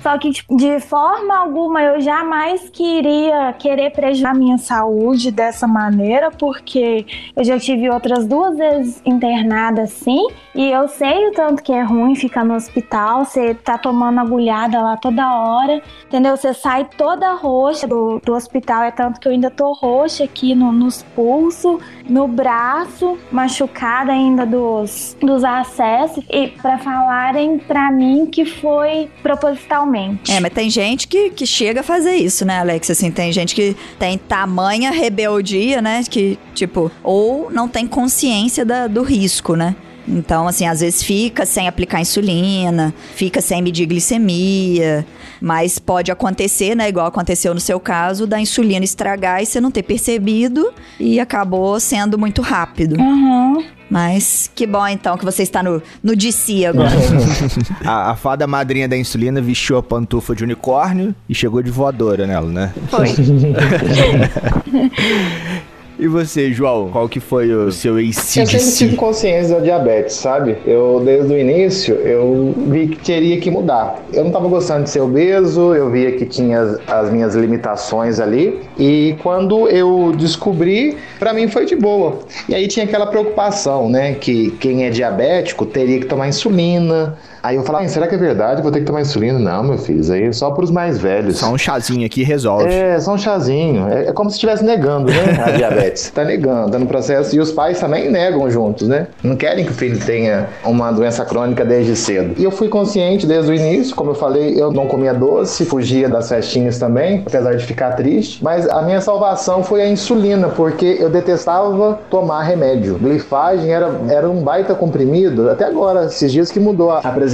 Só que, tipo, de forma alguma, eu jamais queria querer prejudicar minha saúde dessa maneira, porque eu já tive outras duas vezes internada assim, e eu sei o tanto que é ruim ficar no hospital, você tá tomando agulhada lá toda hora, entendeu? Você sai toda roxa do, do hospital, é tanto que eu ainda tô roxa aqui no, nos pulsos, no braço, machucada ainda dos, dos acessos, e para falarem para mim que foi propositalmente. É, mas tem gente que, que chega a fazer isso, né, Alex? Assim, tem gente que tem tamanha rebeldia, né? Que, tipo, ou não tem consciência da, do risco, né? Então, assim, às vezes fica sem aplicar insulina, fica sem medir glicemia, mas pode acontecer, né, igual aconteceu no seu caso, da insulina estragar e você não ter percebido e acabou sendo muito rápido. Uhum. Mas que bom então que você está no, no DC agora. a, a fada madrinha da insulina vestiu a pantufa de unicórnio e chegou de voadora nela, né? Foi. E você, João, qual que foi o seu Eu sempre tive ACDC? consciência da diabetes, sabe? Eu, desde o início, eu vi que teria que mudar. Eu não tava gostando de ser obeso, eu via que tinha as, as minhas limitações ali. E quando eu descobri, pra mim foi de boa. E aí tinha aquela preocupação, né? Que quem é diabético teria que tomar insulina. Aí eu falava, "Ah, será que é verdade? Vou ter que tomar insulina? Não, meu filho, isso aí é só pros mais velhos. Só um chazinho aqui resolve. É, só um chazinho. É, é como se estivesse negando, né? A diabetes. Tá negando, tá no processo. E os pais também negam juntos, né? Não querem que o filho tenha uma doença crônica desde cedo. E eu fui consciente desde o início, como eu falei, eu não comia doce, fugia das festinhas também, apesar de ficar triste. Mas a minha salvação foi a insulina, porque eu detestava tomar remédio. Glifagem era, era um baita comprimido, até agora, esses dias que mudou a apresentação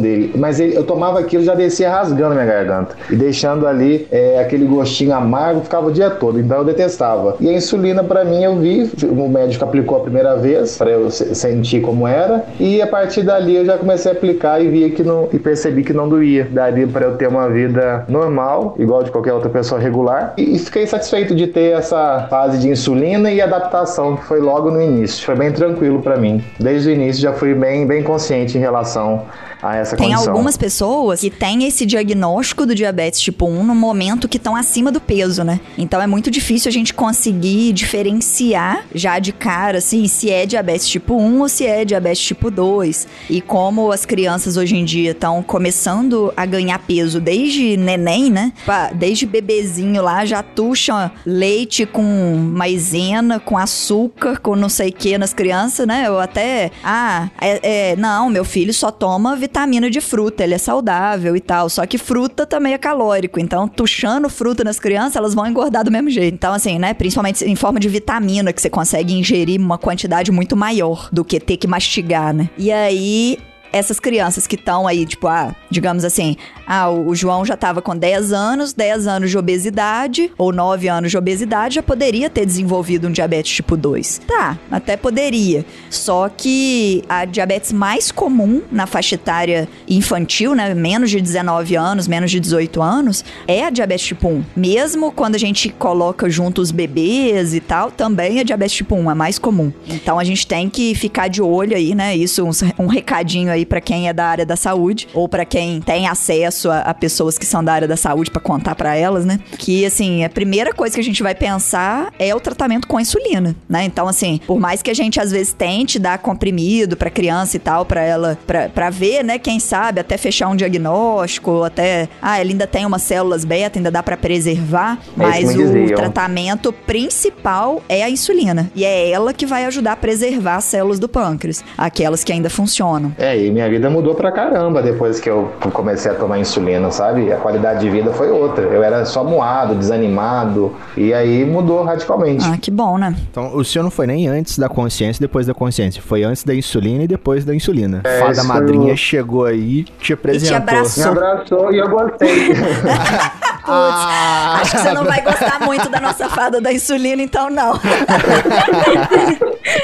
dele. Mas ele- eu tomava aquilo já descia rasgando minha garganta. E deixando ali é, aquele gostinho amargo, ficava o dia todo. Então eu detestava. E a insulina, pra mim, eu vi, o médico aplicou a primeira vez, pra eu se- sentir como era. E a partir dali eu já comecei a aplicar e vi que não, e percebi que não doía. Daria pra eu ter uma vida normal, igual de qualquer outra pessoa regular. E, e fiquei satisfeito de ter essa fase de insulina e adaptação, que foi logo no início. Foi bem tranquilo pra mim. Desde o início já fui bem, bem consciente em relação a essa Tem condição. algumas pessoas que têm esse diagnóstico do diabetes tipo 1 no momento que estão acima do peso, né? Então é muito difícil a gente conseguir diferenciar já de cara, assim, se é diabetes tipo 1 ou se é diabetes tipo 2. E como as crianças hoje em dia estão começando a ganhar peso desde neném, né? Desde bebezinho lá já tucham leite com maisena, com açúcar, com não sei o que nas crianças, né? Eu até. Ah, é, é, não, meu filho só toma vitamina de fruta, ele é saudável e tal. Só que fruta também é calórico. Então, tuchando fruta nas crianças, elas vão engordar do mesmo jeito. Então, assim, né? Principalmente em forma de vitamina, que você consegue ingerir uma quantidade muito maior do que ter que mastigar, né? E aí. Essas crianças que estão aí, tipo, ah, digamos assim, ah, o João já tava com 10 anos, 10 anos de obesidade, ou 9 anos de obesidade, já poderia ter desenvolvido um diabetes tipo 2. Tá, até poderia. Só que a diabetes mais comum na faixa etária infantil, né, menos de 19 anos, menos de 18 anos, é a diabetes tipo 1. Mesmo quando a gente coloca junto os bebês e tal, também é diabetes tipo 1, é mais comum. Então a gente tem que ficar de olho aí, né? Isso, um, um recadinho aí pra quem é da área da saúde, ou pra quem tem acesso a, a pessoas que são da área da saúde pra contar pra elas, né? Que assim, a primeira coisa que a gente vai pensar é o tratamento com insulina, né? Então, assim, por mais que a gente às vezes tente dar comprimido pra criança e tal, pra ela, pra, pra ver, né? Quem sabe, até fechar um diagnóstico, até, ah, ela ainda tem umas células beta, ainda dá pra preservar, É mas o diziam. tratamento principal é a insulina. E é ela que vai ajudar a preservar as células do pâncreas, aquelas que ainda funcionam. É, e minha vida mudou pra caramba depois que eu comecei a tomar insulina, sabe? A qualidade de vida foi outra. Eu era só moado, desanimado, e aí mudou radicalmente. Ah, que bom, né? Então, o seu não foi nem antes da consciência e depois da consciência. Foi antes da insulina e depois da insulina. É, Fada madrinha chegou aí e te apresentou. abraçou. Me abraçou e eu gostei. Ah, Acho que você não vai gostar muito da nossa fada da insulina, então não.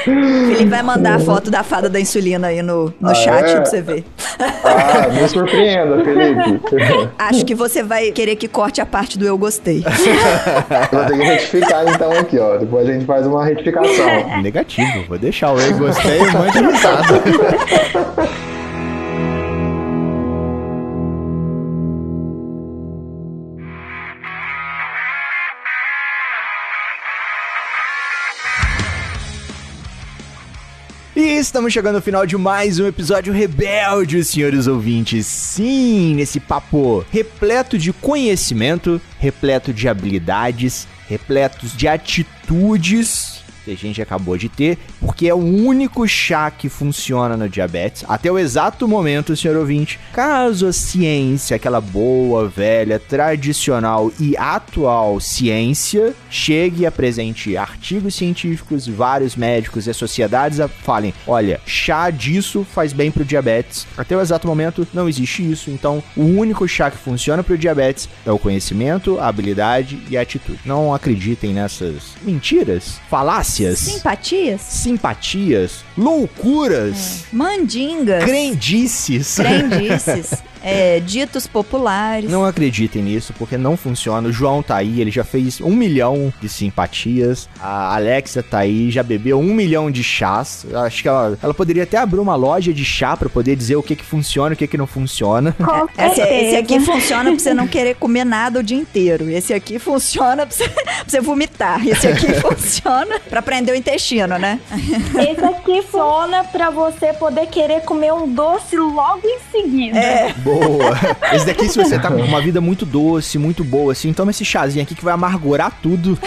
Felipe vai mandar a foto da fada da insulina aí no, no Ah, chat é? pra você ver. ah, me surpreenda, Felipe. Acho que você vai querer que corte a parte do eu gostei. Vou ter que retificar então aqui, ó. Depois a gente faz uma retificação. Negativo, vou deixar o eu gostei um monte de risada. Estamos chegando ao final de mais um episódio rebelde, senhores ouvintes. Sim, nesse papo repleto de conhecimento, repleto de habilidades, repletos de atitudes que a gente acabou de ter, porque é o único chá que funciona no diabetes até o exato momento, senhor ouvinte. Caso a ciência, aquela boa, velha, tradicional e atual ciência, chegue e apresente artigos científicos, vários médicos e sociedades falem: olha, chá disso faz bem pro diabetes. Até o exato momento não existe isso, então o único chá que funciona pro diabetes é o conhecimento, a habilidade e a atitude. Não acreditem nessas mentiras, falácias Simpatias? Simpatias, loucuras, é. mandingas, crendices. Crendices. é, ditos populares. Não acreditem nisso, porque não funciona. O João tá aí, ele já fez um milhão de simpatias. A Alexa tá aí, já bebeu um milhão de chás. Acho que ela, ela poderia até abrir uma loja de chá para poder dizer o que que funciona e o que que não funciona. É, esse, esse, aqui funciona pra você não querer comer nada o dia inteiro. Esse aqui funciona pra você, pra você vomitar. Esse aqui funciona pra prender o intestino, né? Esse aqui funciona pra você poder querer comer um doce logo em seguida. É. Boa boa. Esse daqui, se você tá com uma vida muito doce, muito boa, assim, toma esse chazinho aqui que vai amargurar tudo.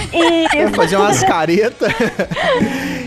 Vai fazer umas caretas.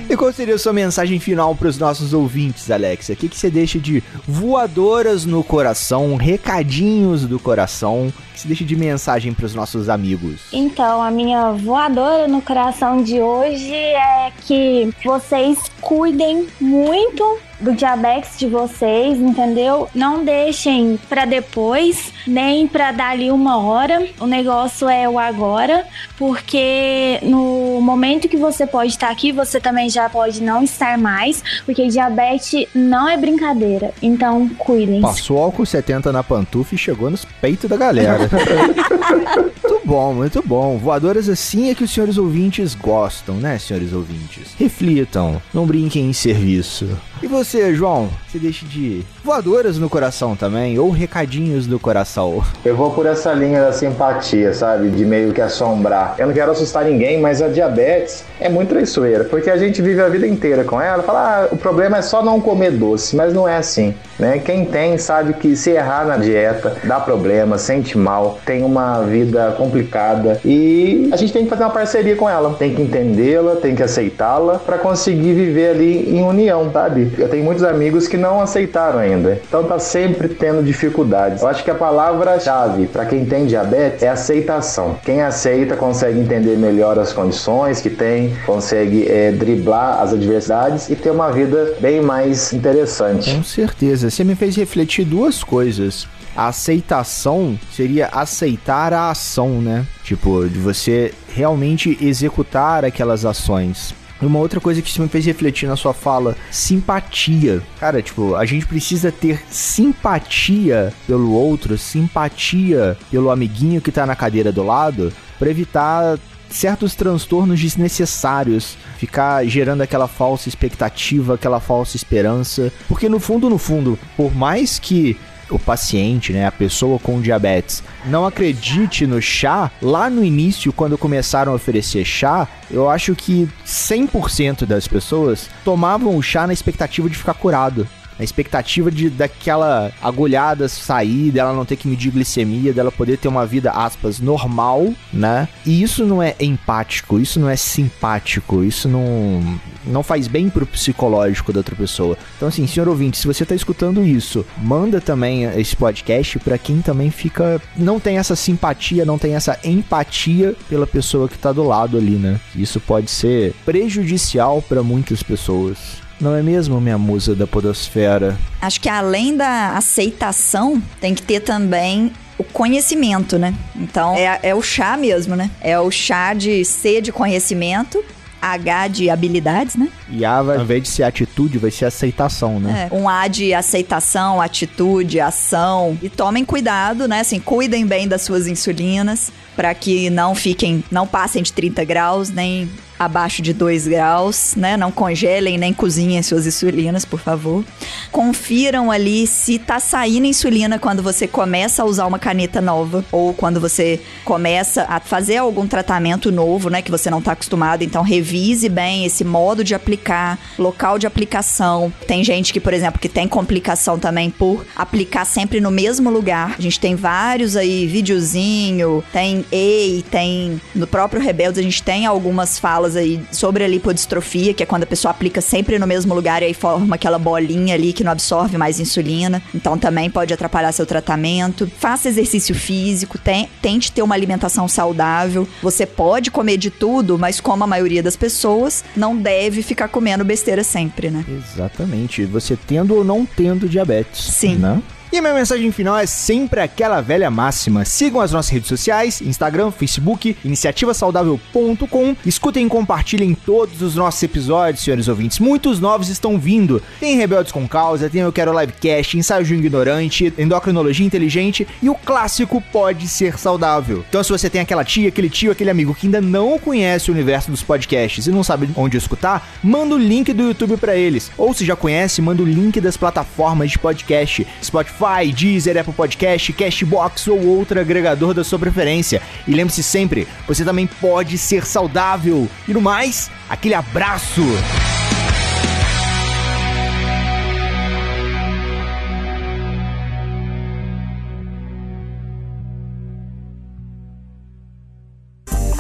e qual seria a sua mensagem final para os nossos ouvintes, Alexia? O que, que você deixa de voadoras no coração, recadinhos do coração, que você deixa de mensagem para os nossos amigos? Então, a minha voadora no coração de hoje é que vocês cuidem muito do diabetes de vocês, entendeu? Não deixem para depois, nem para dali uma hora. O negócio é o agora, porque no momento que você pode estar aqui, você também já pode não estar mais, porque diabetes não é brincadeira. Então, cuidem. Passou álcool 70 na pantufa e chegou nos peitos da galera. Muito bom, muito bom. Voadoras assim é que os senhores ouvintes gostam, né, senhores ouvintes? Reflitam, não brinquem em serviço. E você, João? Você deixa de voadoras no coração também? Ou recadinhos do coração? Eu vou por essa linha da simpatia, sabe? De meio que assombrar. Eu não quero assustar ninguém, mas a diabetes é muito traiçoeira. Porque a gente vive a vida inteira com ela. Fala, ah, o problema é só não comer doce. Mas não é assim, né? Quem tem sabe que se errar na dieta, dá problema, sente mal, tem uma vida complicada. E a gente tem que fazer uma parceria com ela. Tem que entendê-la, tem que aceitá-la para conseguir viver ali em união, sabe? Eu tenho muitos amigos que não aceitaram ainda. Então tá sempre tendo dificuldades. Eu acho que a palavra-chave para quem tem diabetes é aceitação. Quem aceita consegue entender melhor as condições que tem, consegue é, driblar as adversidades e ter uma vida bem mais interessante. Com certeza. Você me fez refletir duas coisas. A aceitação seria aceitar a ação, né? Tipo, de você realmente executar aquelas ações. Uma outra coisa que isso me fez refletir na sua fala, simpatia. Cara, tipo, a gente precisa ter simpatia pelo outro, simpatia pelo amiguinho que tá na cadeira do lado, para evitar certos transtornos desnecessários, ficar gerando aquela falsa expectativa, aquela falsa esperança, porque no fundo, no fundo, por mais que o paciente, né, a pessoa com diabetes, não acredite no chá, lá no início, quando começaram a oferecer chá, eu acho que 100% das pessoas tomavam o chá na expectativa de ficar curado a expectativa de daquela agulhada sair, dela não ter que medir glicemia, dela poder ter uma vida, aspas, normal, né? E isso não é empático, isso não é simpático, isso não, não faz bem pro psicológico da outra pessoa. Então, assim, senhor ouvinte, se você tá escutando isso, manda também esse podcast para quem também fica. não tem essa simpatia, não tem essa empatia pela pessoa que tá do lado ali, né? Isso pode ser prejudicial para muitas pessoas. Não é mesmo, minha musa da podosfera? Acho que além da aceitação, tem que ter também o conhecimento, né? Então, é, é o chá mesmo, né? É o chá de C de conhecimento H de habilidades, né? E A, vai, ao invés de ser atitude, vai ser aceitação, né? É, um A de aceitação, atitude, ação. E tomem cuidado, né? Assim, cuidem bem das suas insulinas para que não fiquem, não passem de 30 graus, nem abaixo de 2 graus, né? Não congelem nem cozinhem suas insulinas, por favor. Confiram ali se tá saindo insulina quando você começa a usar uma caneta nova ou quando você começa a fazer algum tratamento novo, né, que você não tá acostumado. Então revise bem esse modo de aplicar, local de aplicação. Tem gente que, por exemplo, que tem complicação também por aplicar sempre no mesmo lugar. A gente tem vários aí videozinho, tem EI, tem no próprio Rebeldes a gente tem algumas falas aí sobre a lipodistrofia, que é quando a pessoa aplica sempre no mesmo lugar e aí forma aquela bolinha ali que não absorve mais insulina. Então também pode atrapalhar seu tratamento. Faça exercício físico, tem, tente ter uma alimentação saudável. Você pode comer de tudo, mas como a maioria das pessoas, não deve ficar comendo besteira sempre, né? Exatamente. Você tendo ou não tendo diabetes. Sim. Né? E a minha mensagem final é sempre aquela velha máxima. Sigam as nossas redes sociais, Instagram, Facebook, iniciativasaudável.com. Escutem e compartilhem todos os nossos episódios, senhores ouvintes. Muitos novos estão vindo. Tem Rebeldes com Causa, tem Eu Quero Livecast, Ensaio de um Ignorante, Endocrinologia Inteligente e o clássico Pode Ser Saudável. Então se você tem aquela tia, aquele tio, aquele amigo que ainda não conhece o universo dos podcasts e não sabe onde escutar, manda o link do YouTube para eles. Ou se já conhece, manda o link das plataformas de podcast. Spotify, Spotify, Deezer, Apple Podcast, Cashbox ou outro agregador da sua preferência. E lembre-se sempre, você também pode ser saudável. E no mais, aquele abraço!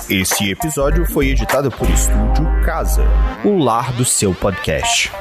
Esse episódio foi editado por Estúdio Casa, o lar do seu podcast.